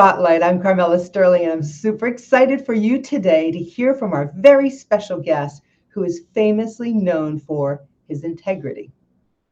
Spotlight. I'm Carmela Sterling, and I'm super excited for you today to hear from our very special guest who is famously known for his integrity.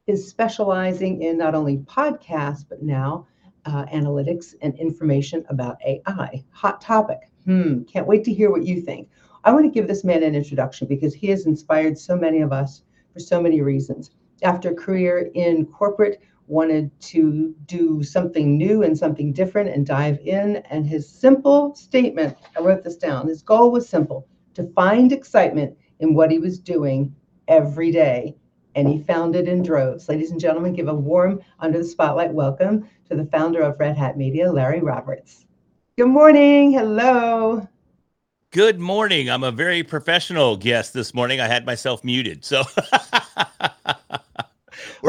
His specializing in not only podcasts, but now uh, analytics and information about AI. Hot topic. Hmm, can't wait to hear what you think. I want to give this man an introduction because he has inspired so many of us for so many reasons. After a career in corporate, wanted to do something new and something different and dive in. And his simple statement, I wrote this down, his goal was simple to find excitement in what he was doing every day. And he found it in droves. Ladies and gentlemen, give a warm under the spotlight welcome to the founder of Red Hat Media, Larry Roberts. Good morning. Hello. Good morning. I'm a very professional guest this morning. I had myself muted. So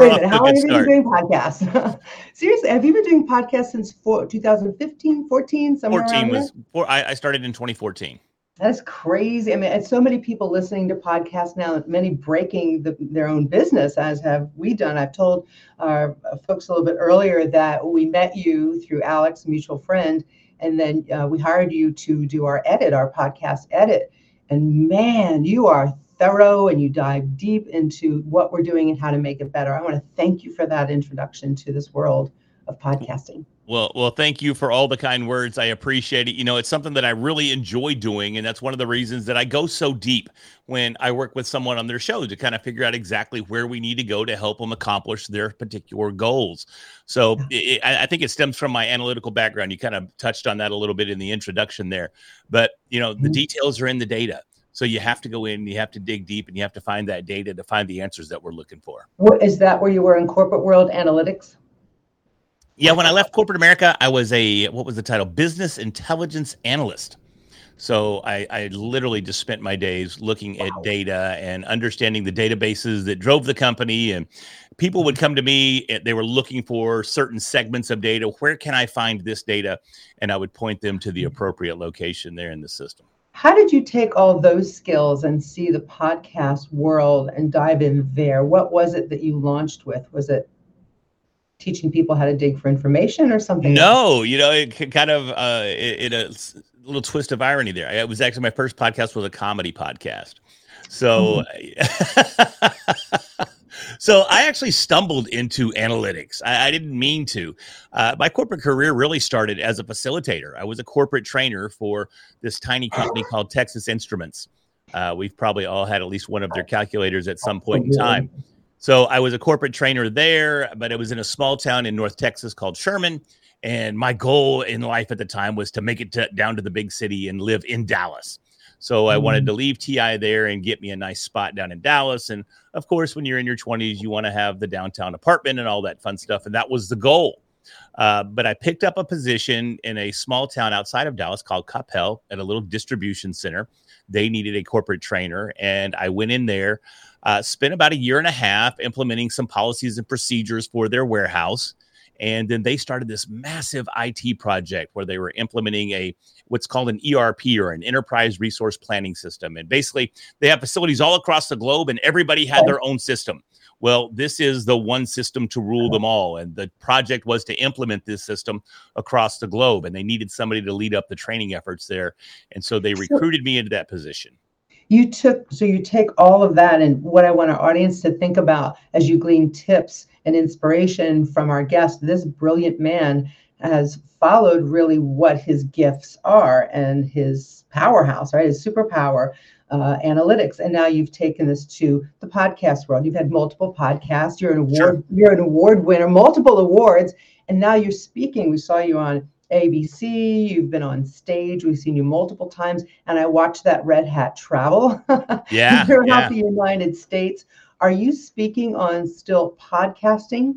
We're Wait a minute, how long have you been doing podcasts? Seriously, have you been doing podcasts since 2015, 14, somewhere 14 was, four, I, I started in 2014. That's crazy. I mean, and so many people listening to podcasts now, many breaking the, their own business, as have we done. I've told our folks a little bit earlier that we met you through Alex, mutual friend, and then uh, we hired you to do our edit, our podcast edit. And man, you are thorough and you dive deep into what we're doing and how to make it better. I want to thank you for that introduction to this world of podcasting. Well, well, thank you for all the kind words. I appreciate it. You know, it's something that I really enjoy doing, and that's one of the reasons that I go so deep when I work with someone on their show to kind of figure out exactly where we need to go to help them accomplish their particular goals. So, it, I think it stems from my analytical background. You kind of touched on that a little bit in the introduction there, but you know, the mm-hmm. details are in the data. So you have to go in, you have to dig deep, and you have to find that data to find the answers that we're looking for. What, is that where you were in corporate world analytics? Yeah, when I left corporate America, I was a what was the title? Business intelligence analyst. So I, I literally just spent my days looking wow. at data and understanding the databases that drove the company. And people would come to me, eh, they were looking for certain segments of data. Where can I find this data? And I would point them to the mm-hmm. appropriate location there in the system. How did you take all those skills and see the podcast world and dive in there? What was it that you launched with? Was it teaching people how to dig for information or something? No, else? you know, it kind of uh, it, it a little twist of irony there. It was actually my first podcast was a comedy podcast. So, mm-hmm. so I actually stumbled into analytics. I, I didn't mean to. Uh, my corporate career really started as a facilitator. I was a corporate trainer for this tiny company called Texas Instruments. Uh, we've probably all had at least one of their calculators at some point in time. So I was a corporate trainer there, but it was in a small town in North Texas called Sherman. And my goal in life at the time was to make it to, down to the big city and live in Dallas. So I wanted to mm. leave TI there and get me a nice spot down in Dallas. And of course, when you're in your 20s, you want to have the downtown apartment and all that fun stuff. And that was the goal. Uh, but I picked up a position in a small town outside of Dallas called Coppell at a little distribution center. They needed a corporate trainer, and I went in there, uh, spent about a year and a half implementing some policies and procedures for their warehouse. And then they started this massive IT project where they were implementing a what's called an ERP or an enterprise resource planning system. And basically, they have facilities all across the globe, and everybody had their own system. Well, this is the one system to rule them all. And the project was to implement this system across the globe. And they needed somebody to lead up the training efforts there. And so they recruited me into that position you took so you take all of that and what i want our audience to think about as you glean tips and inspiration from our guest. This brilliant man has followed really what his gifts are and his powerhouse right? His superpower uh, analytics. And now you've taken this to the podcast world. You've had multiple podcasts. You're an award sure. you're an award winner multiple awards. And now you're speaking. We saw you on ABC, you've been on stage, we've seen you multiple times, and I watched that Red Hat travel. Yeah, throughout yeah. the United States. Are you speaking on still podcasting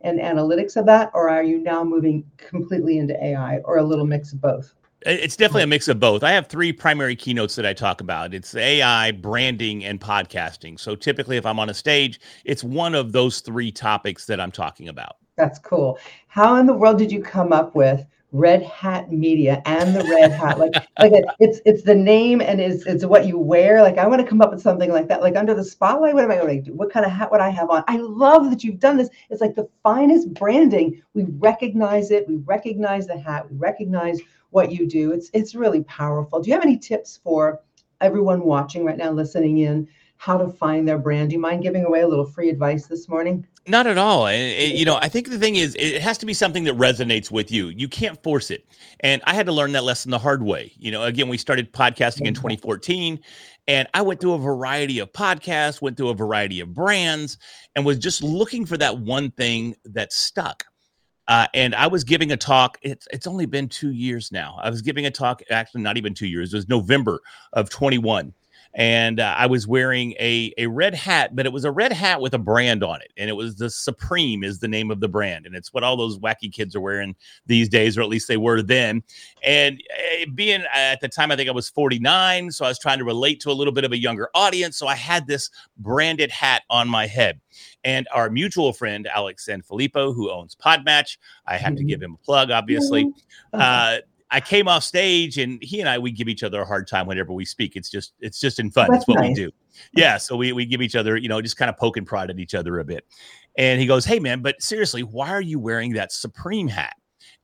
and analytics of that, or are you now moving completely into AI or a little mix of both? It's definitely a mix of both. I have three primary keynotes that I talk about. It's AI, branding, and podcasting. So typically, if I'm on a stage, it's one of those three topics that I'm talking about. That's cool. How in the world did you come up with Red Hat Media and the Red Hat. Like, like it, it's it's the name and it's it's what you wear. Like, I want to come up with something like that. Like under the spotlight, what am I going to do? What kind of hat would I have on? I love that you've done this. It's like the finest branding. We recognize it. We recognize the hat. We recognize what you do. It's it's really powerful. Do you have any tips for everyone watching right now, listening in? How to find their brand? Do you mind giving away a little free advice this morning? Not at all. It, you know, I think the thing is, it has to be something that resonates with you. You can't force it. And I had to learn that lesson the hard way. You know, again, we started podcasting in 2014, and I went through a variety of podcasts, went through a variety of brands, and was just looking for that one thing that stuck. Uh, and I was giving a talk. It's it's only been two years now. I was giving a talk, actually not even two years. It was November of 21 and uh, I was wearing a a red hat, but it was a red hat with a brand on it, and it was the Supreme is the name of the brand, and it's what all those wacky kids are wearing these days, or at least they were then. And uh, being at the time, I think I was 49, so I was trying to relate to a little bit of a younger audience, so I had this branded hat on my head. And our mutual friend Alex Sanfilippo, who owns Podmatch, I have mm-hmm. to give him a plug, obviously. Mm-hmm. Uh, I came off stage and he and I we give each other a hard time whenever we speak. It's just it's just in fun. That's, what nice. we do. Yeah. So we we give each other, you know, just kind of poke and prod at each other a bit. And he goes, Hey man, but seriously, why are you wearing that Supreme hat?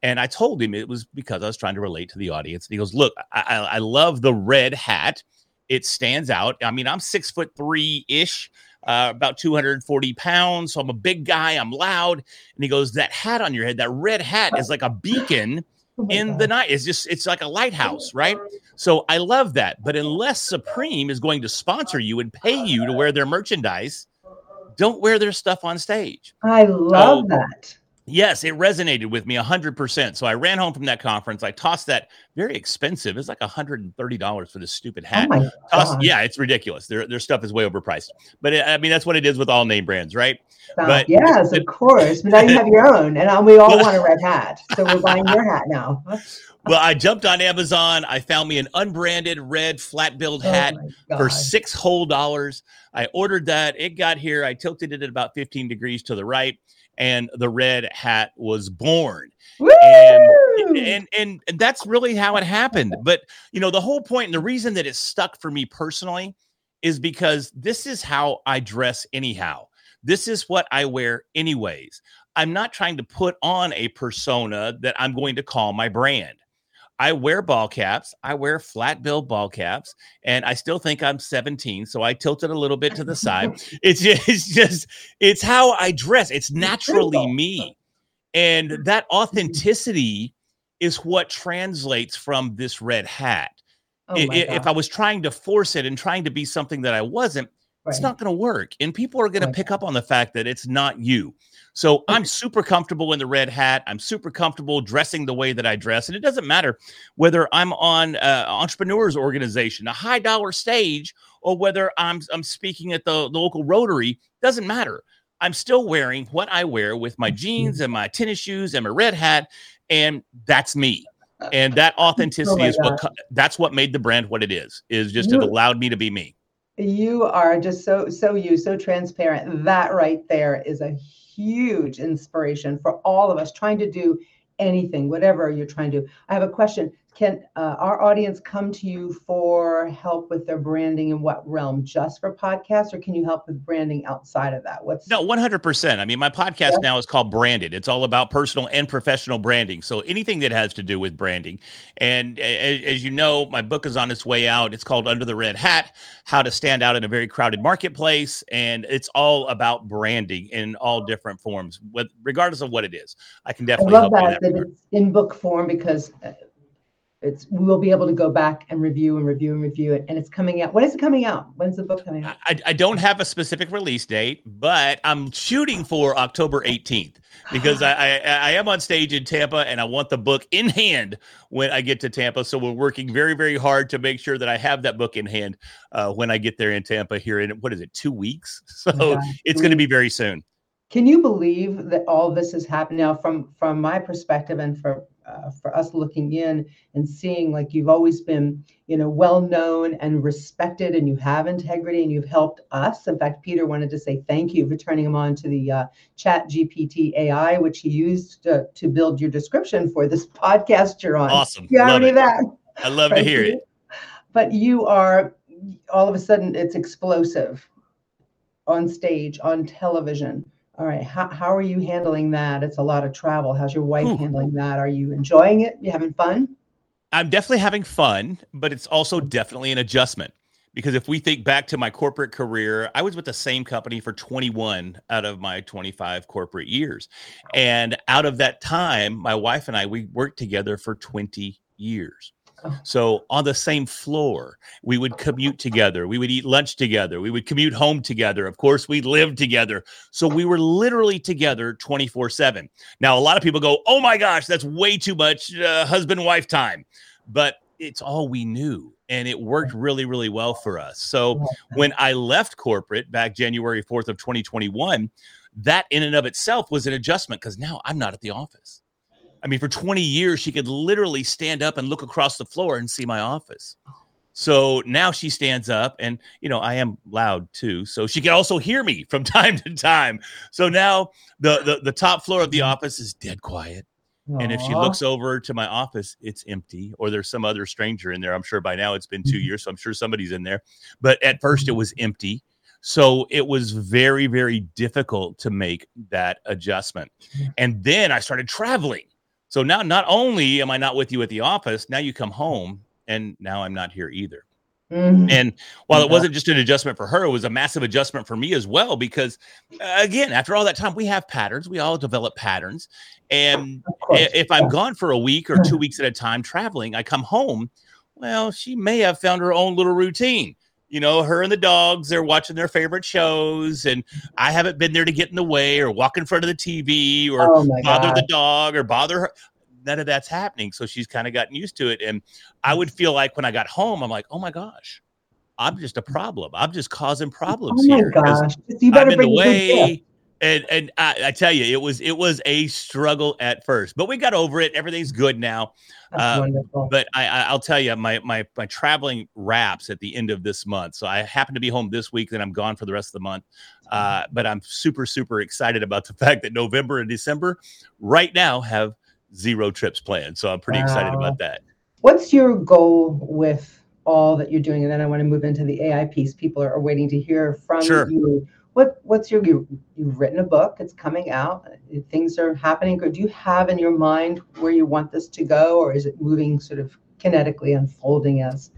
And I told him it was because I was trying to relate to the audience. And he goes, Look, I, I love the red hat. It stands out. I mean, I'm six foot three ish. Uh, about 240 pounds. So I'm a big guy. I'm loud. And he goes, That hat on your head, that red hat is like a beacon oh in God. the night. It's just it's like a oh lighthouse, right? So I love that. But unless Supreme is going to sponsor you and pay you to wear their merchandise, don't wear their stuff on stage. I love so, that. Yes, it resonated with me 100%. So I ran home from that conference. I tossed that very expensive. It's like $130 for this stupid oh hat. Oh tossed, yeah, it's ridiculous. Their, their stuff is way overpriced. But it, I mean, that's what it is with all name brands, right? Uh, but yes, of course. But now you have your own, and uh, we all want a red hat. So we're buying your hat now. well, I jumped on Amazon. I found me an unbranded red flat billed oh hat oh for six whole dollars. I ordered that. It got here. I tilted it at about 15 degrees to the right and the red hat was born. And, and, and and that's really how it happened. But you know, the whole point and the reason that it stuck for me personally is because this is how I dress anyhow. This is what I wear anyways. I'm not trying to put on a persona that I'm going to call my brand. I wear ball caps. I wear flat bill ball caps, and I still think I'm 17, so I tilt it a little bit to the side. It's just, it's just, it's how I dress. It's naturally me, and that authenticity is what translates from this red hat. Oh if I was trying to force it and trying to be something that I wasn't. It's not going to work, and people are going to pick up on the fact that it's not you. So I'm super comfortable in the red hat. I'm super comfortable dressing the way that I dress. And it doesn't matter whether I'm on uh, entrepreneurs organization, a high dollar stage, or whether I'm, I'm speaking at the, the local Rotary, doesn't matter. I'm still wearing what I wear with my jeans and my tennis shoes and my red hat. And that's me. And that oh authenticity oh is what that's what made the brand what it is, is just you, it allowed me to be me. You are just so, so you, so transparent. That right there is a huge inspiration for all of us trying to do anything, whatever you're trying to do. I have a question. Can uh, our audience come to you for help with their branding in what realm? Just for podcasts, or can you help with branding outside of that? What's no, 100%. I mean, my podcast yeah. now is called Branded. It's all about personal and professional branding. So anything that has to do with branding. And as, as you know, my book is on its way out. It's called Under the Red Hat How to Stand Out in a Very Crowded Marketplace. And it's all about branding in all different forms, with, regardless of what it is. I can definitely I love that, that, that it's in book form because uh, it's we will be able to go back and review and review and review it and it's coming out. When is it coming out? When's the book coming out? I, I don't have a specific release date but i'm shooting for october 18th because I, I, I am on stage in tampa and i want the book in hand when i get to tampa. So we're working very very hard to make sure that i have that book in hand uh, when i get there in tampa here in what is it two weeks? So yeah. it's going to be very soon Can you believe that all this has happened now from from my perspective and for uh, for us looking in and seeing like you've always been you know well known and respected and you have integrity and you've helped us. In fact peter wanted to say thank you for turning him on to the uh, chat gpt ai which he used to, to build your description for this podcast you're on. Awesome. You already that? I love to hear it. But you are all of a sudden it's explosive on stage on television all right. How, how are you handling that? It's a lot of travel. How's your wife Ooh. handling that? Are you enjoying it? You having fun? I'm definitely having fun, but it's also definitely an adjustment because if we think back to my corporate career, I was with the same company for 21 out of my 25 corporate years. And out of that time, my wife and I, we worked together for 20 years. So on the same floor, we would commute together. We would eat lunch together. We would commute home together. Of course, we lived together. So we were literally together 24 7. Now, a lot of people go, oh my gosh, that's way too much uh, husband wife time. But it's all we knew. And it worked really, really well for us. So when I left corporate back January 4th of 2021, that in and of itself was an adjustment because now I'm not at the office. I mean, for 20 years, she could literally stand up and look across the floor and see my office. So now she stands up, and you know I am loud too, so she can also hear me from time to time. So now the the, the top floor of the office is dead quiet, Aww. and if she looks over to my office, it's empty, or there's some other stranger in there. I'm sure by now it's been 2 mm-hmm. years, so I'm sure somebody's in there. But at first, it was empty. So it was very, very difficult to make that adjustment. And then I started traveling. So now, not only am I not with you at the office, now you come home and now I'm not here either. Mm-hmm. And while it wasn't just an adjustment for her, it was a massive adjustment for me as well. Because uh, again, after all that time, we have patterns. We all develop patterns. And if I'm gone for a week or two weeks at a time traveling, I come home. Well, she may have found her own little routine you know, her and the dogs, they're watching their favorite shows, and I haven't been there to get in the way or walk in front of the TV or oh bother the dog or bother her. None of that's happening. So she's kind of gotten used to it. And I would feel like when I got home, I'm like, oh my gosh, I'm just a problem. I'm just causing problems oh here. Gosh. You better I'm in the way and and I, I, tell you, it was it was a struggle at first, but we got over it. Everything's good now. Uh, but I, will tell you, my my my traveling wraps at the end of this month. So I happen to be home this week, then I'm gone for the rest of the month. Uh, but I'm super super excited about the fact that November and December, right now, have zero trips planned. So I'm pretty wow. excited about that. What's your goal with all that you're doing? And then I want to move into the AI piece. People are, are waiting to hear from sure. you what what's your you, you've written a book it's coming out things are happening or do you have in your mind where you want this to go or is it moving sort of kinetically unfolding as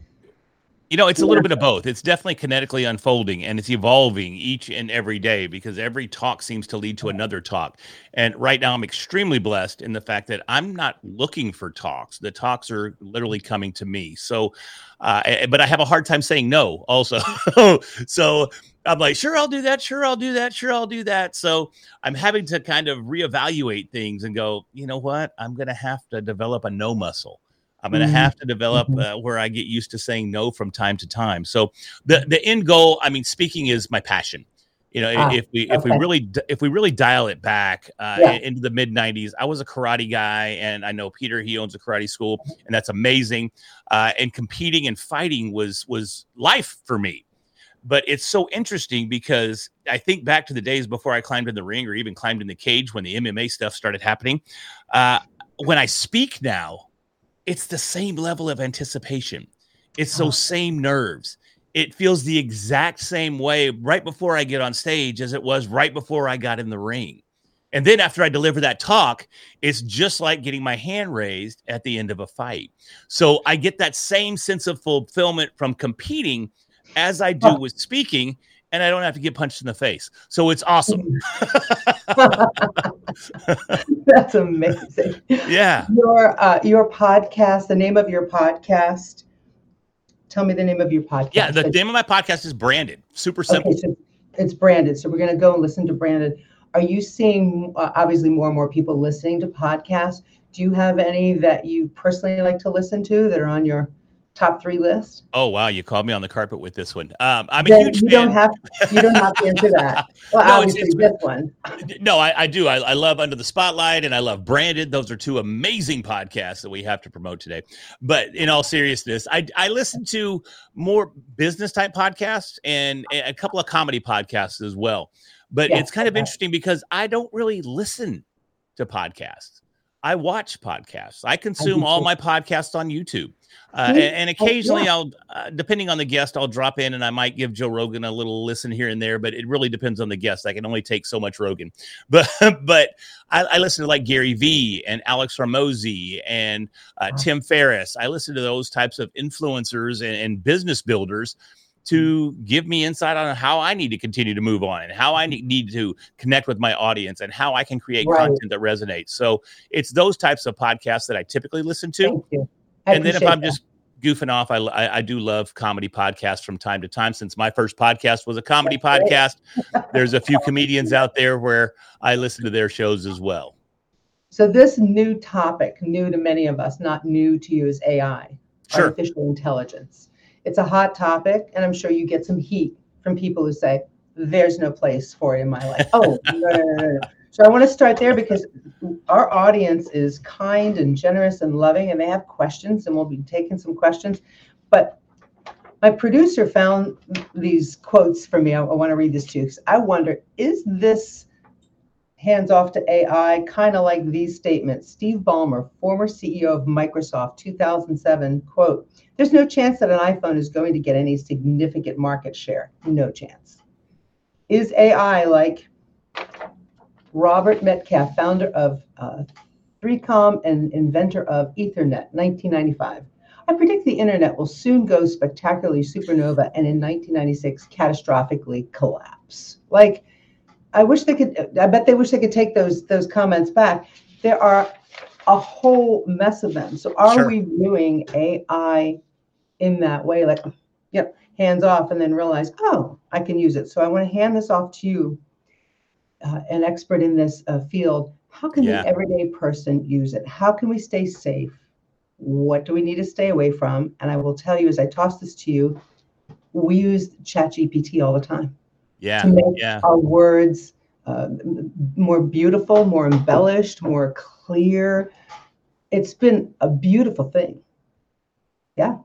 you know, it's a little bit of both. It's definitely kinetically unfolding and it's evolving each and every day because every talk seems to lead to another talk. And right now, I'm extremely blessed in the fact that I'm not looking for talks. The talks are literally coming to me. So, uh, but I have a hard time saying no also. so I'm like, sure, I'll do that. Sure, I'll do that. Sure, I'll do that. So I'm having to kind of reevaluate things and go, you know what? I'm going to have to develop a no muscle. I'm going to mm-hmm. have to develop mm-hmm. uh, where I get used to saying no from time to time. So the the end goal, I mean, speaking is my passion. You know, ah, if we okay. if we really if we really dial it back uh, yeah. into the mid '90s, I was a karate guy, and I know Peter. He owns a karate school, and that's amazing. Uh, and competing and fighting was was life for me. But it's so interesting because I think back to the days before I climbed in the ring or even climbed in the cage when the MMA stuff started happening. Uh, when I speak now, it's the same level of anticipation. It's those uh-huh. same nerves. It feels the exact same way right before I get on stage as it was right before I got in the ring. And then after I deliver that talk, it's just like getting my hand raised at the end of a fight. So I get that same sense of fulfillment from competing as I do uh-huh. with speaking, and I don't have to get punched in the face. So it's awesome. That's amazing. Yeah. Your uh, your podcast, the name of your podcast. Tell me the name of your podcast. Yeah, the name of my podcast is Branded. Super simple. Okay, so it's branded. So we're going to go and listen to Branded. Are you seeing uh, obviously more and more people listening to podcasts? Do you have any that you personally like to listen to that are on your top three list? Oh wow, you called me on the carpet with this one. Um, I'm a huge you fan. Don't have, you don't have to answer that. Well, no, obviously it's, it's, this one. No, I, I do. I, I, love Under the Spotlight and I love Branded. Those are two amazing podcasts that we have to promote today. But in all seriousness, I, I listen to more business type podcasts and a couple of comedy podcasts as well. But it's kind of interesting because I don't really listen to podcasts. I watch podcasts. I consume I all my podcasts on YouTube. Uh, and, and, occasionally, yeah. I'll, uh, depending on the guest, I'll drop in and I might give Joe Rogan a little listen here and there. But it really depends on the guest. I can only take so much Rogan. But but I, I listen to like Gary Vee and Alex Hormozi and uh, wow. Tim Ferriss. I listen to those types of influencers and, and business builders to mm-hmm. give me insight on how I need to continue to move on and how I mm-hmm. need to connect with my audience and how I can create right. content that resonates. So it's those types of podcasts that I typically listen to. and then if I'm that. just goofing off, I, I, I do love comedy podcasts from time to time. Since my first podcast was a comedy podcast, there's a few comedians out there where I listen to their shows as well. So this new topic, new to many of us, not new to you, is AI, sure. artificial intelligence it's a hot topic, and I'm sure you get some heat from people who say, there's no place for it in my life. Oh, no, no, no, no. So I want to start there because our audience is kind and generous and loving, and they have questions, and we'll be taking some questions. But my producer found these quotes for me. I, I want to read this to you because I wonder is this hands off to AI, kind of like these statements. Steve Ballmer, former CEO of Microsoft, 2007, quote, there's no chance that an iPhone is going to get any significant market share. No chance. Is AI like Robert Metcalfe, founder of uh, 3Com and inventor of Ethernet, 1995? I predict the internet will soon go spectacularly supernova and in 1996 catastrophically collapse. Like, I wish they could. I bet they wish they could take those those comments back. There are a whole mess of them. So are sure. we viewing AI in that way, like, yep, hands off, and then realize, oh, I can use it. So I want to hand this off to you, uh, an expert in this uh, field. How can yeah. the everyday person use it? How can we stay safe? What do we need to stay away from? And I will tell you as I toss this to you, we use ChatGPT all the time. Yeah. To make yeah. our words uh, more beautiful, more embellished, more clear. It's been a beautiful thing. Yeah.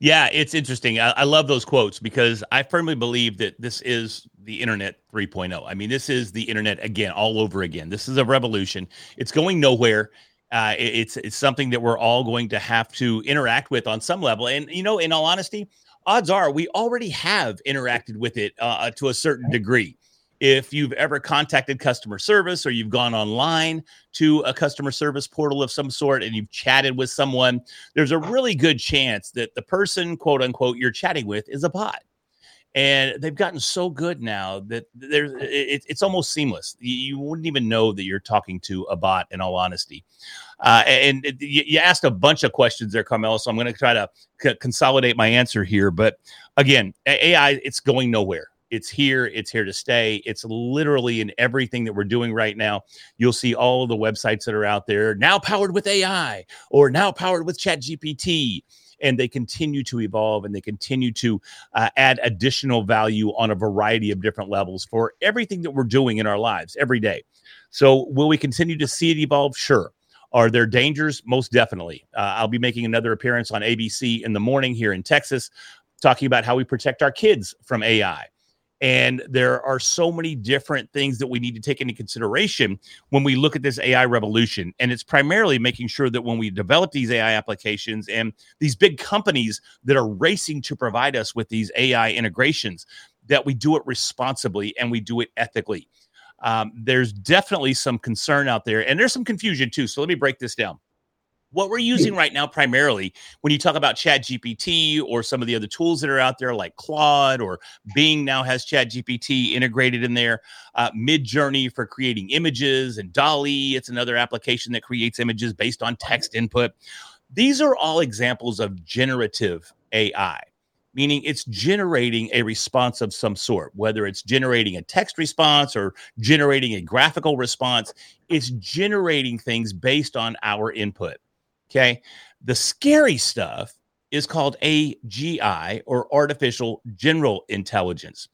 Yeah, it's interesting. I, I, love those quotes because I firmly believe that this is the internet 3.0. I mean, this is the internet again, all over again. This is a revolution. It's going nowhere. Uh, it, it's it's something that we're all going to have to interact with on some level. And you know, in all honesty, odds are we already have interacted with it uh, to a certain degree if you've ever contacted customer service or you've gone online to a customer service portal of some sort and you've chatted with someone, there's a really good chance that the person, quote unquote, you're chatting with is a bot. And they've gotten so good now that there's it, it's almost seamless. You, wouldn't even know that you're talking to a bot. In all honesty, uh, and it, you, asked a bunch of questions there, Carmela. So I'm going to try to c- consolidate my answer here. But again, AI, it's going nowhere it's here it's here to stay it's literally in everything that we're doing right now you'll see all the websites that are out there now powered with ai or now powered with chat gpt and they continue to evolve and they continue to uh, add additional value on a variety of different levels for everything that we're doing in our lives every day so will we continue to see it evolve sure are there dangers? Most definitely. Uh, I'll be making another appearance on ABC in the morning here in Texas, talking about how we protect our kids from AI. And there are so many different things that we need to take into consideration when we look at this AI revolution. And it's primarily making sure that when we develop these AI applications and these big companies that are racing to provide us with these AI integrations, that we do it responsibly and we do it ethically. Um, there's definitely some concern out there, and there's some confusion too. So let me break this down what we're using right now primarily when you talk about chat gpt or some of the other tools that are out there like claude or bing now has chat gpt integrated in there uh, midjourney for creating images and DALL-E it's another application that creates images based on text input these are all examples of generative ai meaning it's generating a response of some sort, whether it's generating a text response or generating a graphical response. It's generating things based on our input. Okay. The scary stuff is called AGI or artificial general intelligence.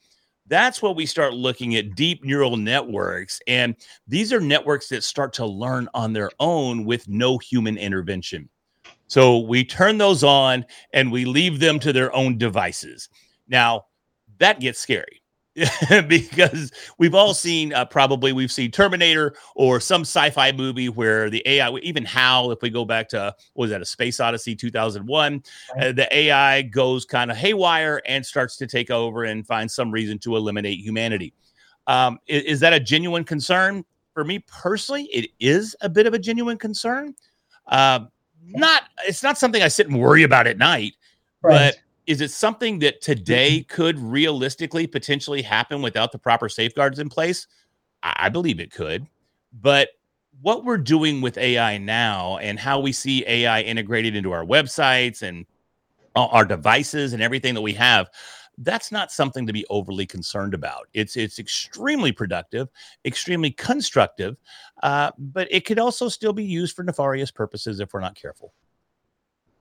That's what we start looking at deep neural networks. And these are networks that start to learn on their own with no human intervention. So we turn those on and we leave them to their own devices. Now, that gets scary because we've all seen uh, probably we've seen Terminator or some sci-fi movie where the AI, even HAL, if we go back to was that a Space Odyssey 2001, uh, the AI goes kind of haywire and starts to take over and find some reason to eliminate humanity. Um, is, is, that a genuine concern for me personally? It is a bit of a genuine concern. Uh, not it's not something I sit and worry about at night, right. but is it something that today mm-hmm. could realistically potentially happen without the proper safeguards in place? I believe it could. But what we're doing with AI now and how we see AI integrated into our websites and our devices and everything that we have, that's not something to be overly concerned about. It's it's extremely productive, extremely constructive, uh, but it could also still be used for nefarious purposes if we're not careful.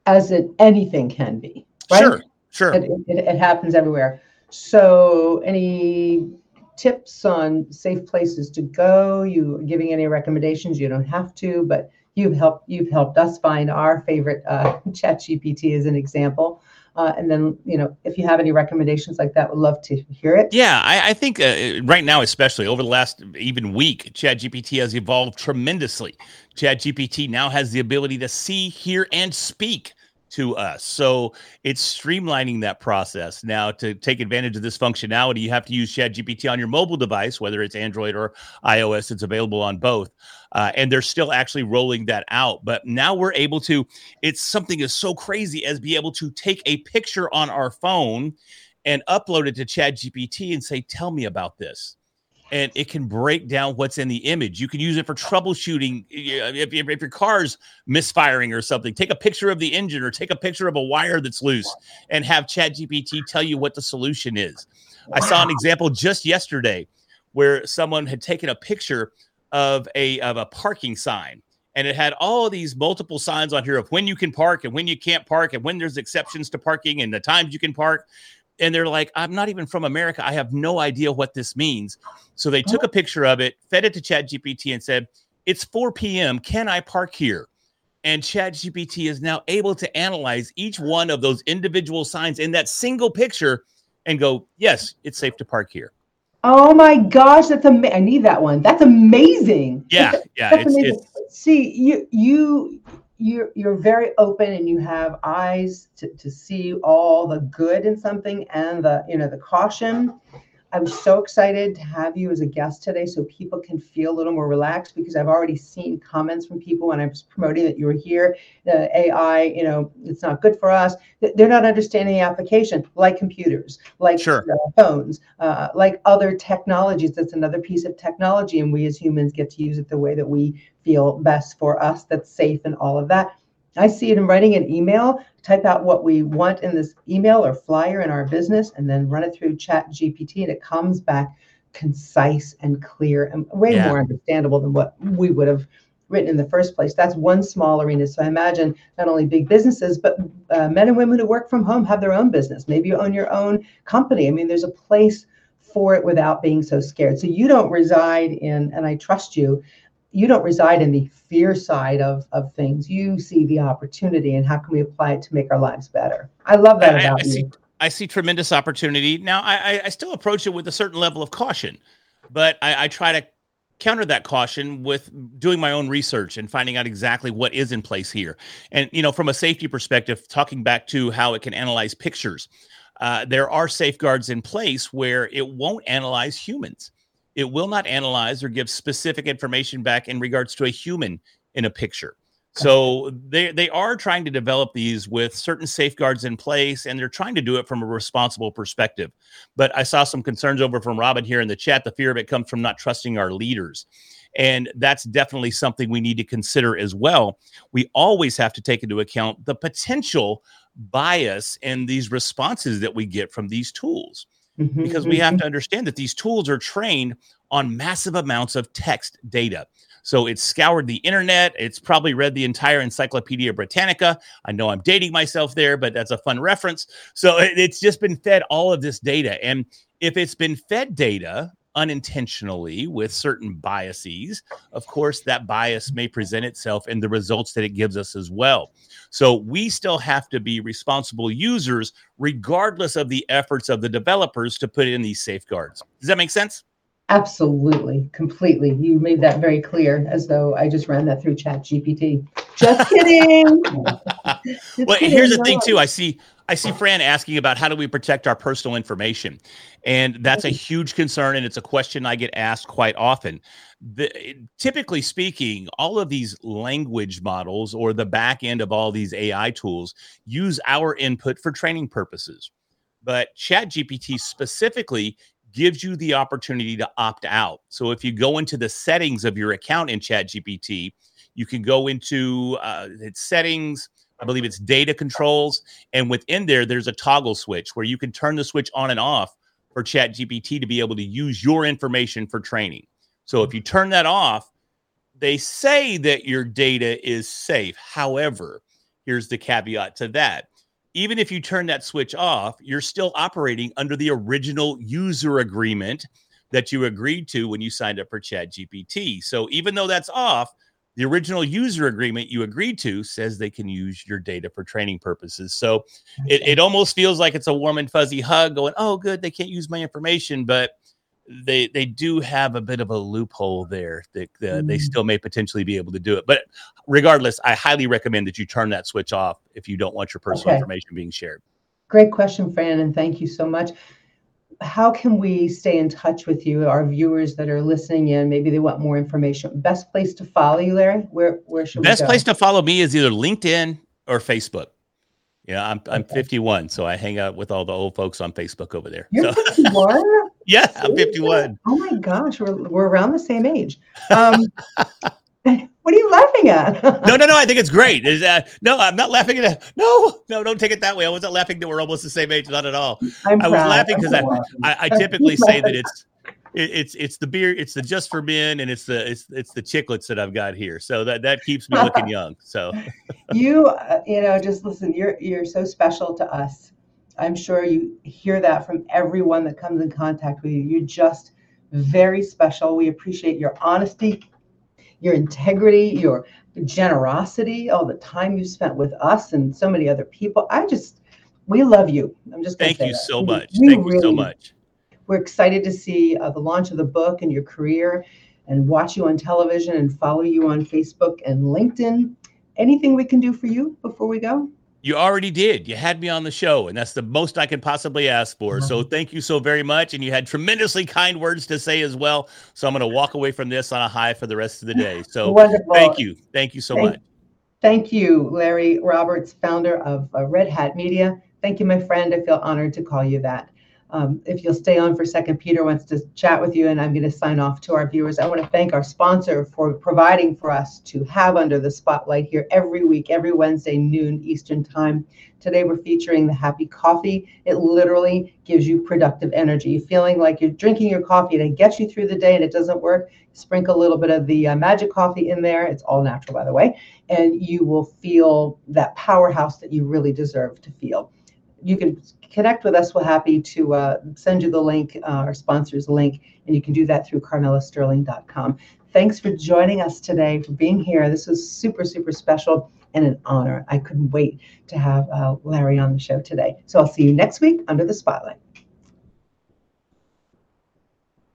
As it anything can be. Right? Sure, Sure. It, it, it happens everywhere. So, any tips on safe places to go? You giving any recommendations? You don't have to, but you've helped you've helped us find our favorite uh, Chat GPT as an example. Uh, and then, you know, if you have any recommendations like that, would love to hear it. Yeah, I, I think uh, right now, especially over the last even week, Chat GPT has evolved tremendously. Chat GPT now has the ability to see, hear, and speak to us. So it's streamlining that process. Now, to take advantage of this functionality, you have to use ChatGPT on your mobile device, whether it's Android or iOS. It's available on both. Uh, and they're still actually rolling that out. But now we're able to, it's something as so crazy as be able to take a picture on our phone and upload it to ChatGPT and say, Tell me about this and it can break down what's in the image. You can use it for troubleshooting. If, if, if, your car's misfiring or something, take a picture of the engine or take a picture of a wire that's loose and have ChatGPT tell you what the solution is. Wow. I saw an example just yesterday where someone had taken a picture of a of a parking sign and it had all these multiple signs on here of when you can park and when you can't park and when there's exceptions to parking and the times you can park and they're like, I'm not even from America. I have no idea what this means. So they took oh. a picture of it, fed it to ChatGPT, and said, It's 4 p.m. Can I park here? And ChatGPT is now able to analyze each one of those individual signs in that single picture and go, Yes, it's safe to park here. Oh my gosh, that's amazing. I need that one. That's amazing. Yeah, yeah. It's, it's, See, you you you're you're very open and you have eyes to, to see all the good in something and the you know the caution i'm so excited to have you as a guest today so people can feel a little more relaxed because i've already seen comments from people when i was promoting that you were here the ai you know it's not good for us they're not understanding the application like computers like sure. phones uh, like other technologies that's another piece of technology and we as humans get to use it the way that we feel best for us, that's safe and all of that. I see it in writing an email, type out what we want in this email or flyer in our business, and then run it through Chat GPT, and it comes back concise and clear and way yeah. more understandable than what we would have written in the first place. That's one small arena. So I imagine not only big businesses, but uh, men and women who work from home have their own business. Maybe you own your own company. I mean, there's a place for it without being so scared. So you don't reside in, and I trust you, you don't reside in the fear side of, of things. You see the opportunity and how can we apply it to make our lives better. I love that I, about I, I you. See, I see tremendous opportunity. Now, I, I still approach it with a certain level of caution, but I, I try to counter that caution with doing my own research and finding out exactly what is in place here. And, you know, from a safety perspective, talking back to how it can analyze pictures, uh, there are safeguards in place where it won't analyze humans. It will not analyze or give specific information back in regards to a human in a picture. So they they are trying to develop these with certain safeguards in place, and they're trying to do it from a responsible perspective. But I saw some concerns over from Robin here in the chat. The fear of it comes from not trusting our leaders. And that's definitely something we need to consider as well. We always have to take into account the potential bias in these responses that we get from these tools. Because we have to understand that these tools are trained on massive amounts of text data. So it's scoured the internet. It's probably read the entire Encyclopedia Britannica. I know I'm dating myself there, but that's a fun reference. So it's just been fed all of this data. And if it's been fed data unintentionally with certain biases, of course, that bias may present itself in the results that it gives us as well. So we still have to be responsible users, regardless of the efforts of the developers to put in these safeguards. Does that make sense? Absolutely, completely. You made that very clear, as though I just ran that through Chat GPT. Just kidding. just well, kidding. here's the thing too. I see I see Fran asking about how do we protect our personal information, and that's a huge concern, and it's a question I get asked quite often. The, typically speaking, all of these language models or the back end of all these AI tools use our input for training purposes. But ChatGPT specifically gives you the opportunity to opt out. So if you go into the settings of your account in ChatGPT, you can go into uh, its settings. I believe it's data controls, and within there, there's a toggle switch where you can turn the switch on and off for ChatGPT to be able to use your information for training. So if you turn that off, they say that your data is safe. However, here's the caveat to that even if you turn that switch off, you're still operating under the original user agreement that you agreed to when you signed up for ChatGPT. So even though that's off, the original user agreement you agreed to says they can use your data for training purposes. So it, it almost feels like it's a warm and fuzzy hug going, oh, good, they can't use my information. But they they do have a bit of a loophole there that uh, mm. they still may potentially be able to do it. But regardless, I highly recommend that you turn that switch off if you don't want your personal okay. information being shared. Great question, Fran, and thank you so much. How can we stay in touch with you, our viewers that are listening in? Maybe they want more information. Best place to follow you, Larry? Where where should Best place to follow me is either LinkedIn or Facebook. Yeah, I'm I'm okay. 51, so I hang out with all the old folks on Facebook over there. You're so. 51? yeah, I'm 51. Oh my gosh, we're we're around the same age. Um, what are you laughing at? no, no, no. I think it's great. Is uh, no, I'm not laughing at it. No, no, don't take it that way. I wasn't laughing that we're almost the same age. Not at all. I'm i was laughing because I, I, I typically say that it's it's it's the beer, it's the just for men, and it's the it's it's the chiclets that I've got here. So that that keeps me looking young. So you uh, you know just listen. You're you're so special to us. I'm sure you hear that from everyone that comes in contact with you. You're just very special. We appreciate your honesty, your integrity, your generosity, all the time you spent with us and so many other people. I just we love you. I'm just thank you that. so much. We, thank you so much we're excited to see uh, the launch of the book and your career and watch you on television and follow you on Facebook and LinkedIn. Anything we can do for you before we go? You already did. You had me on the show, and that's the most I can possibly ask for. Uh-huh. So thank you so very much. And you had tremendously kind words to say as well. So I'm going to walk away from this on a high for the rest of the day. So Wonderful. thank you. Thank you so thank, much. Thank you, Larry Roberts, founder of uh, Red Hat Media. Thank you, my friend. I feel honored to call you that. Um, if you'll stay on for a second, Peter wants to chat with you, and I'm going to sign off to our viewers. I want to thank our sponsor for providing for us to have under the spotlight here every week, every Wednesday, noon Eastern Time. Today, we're featuring the Happy Coffee. It literally gives you productive energy. Feeling like you're drinking your coffee and it gets you through the day and it doesn't work, sprinkle a little bit of the uh, magic coffee in there. It's all natural, by the way, and you will feel that powerhouse that you really deserve to feel you can connect with us. We're happy to uh, send you the link, uh, our sponsor's link, and you can do that through carmelasterling.com. Thanks for joining us today, for being here. This was super, super special and an honor. I couldn't wait to have uh, Larry on the show today. So I'll see you next week under the spotlight.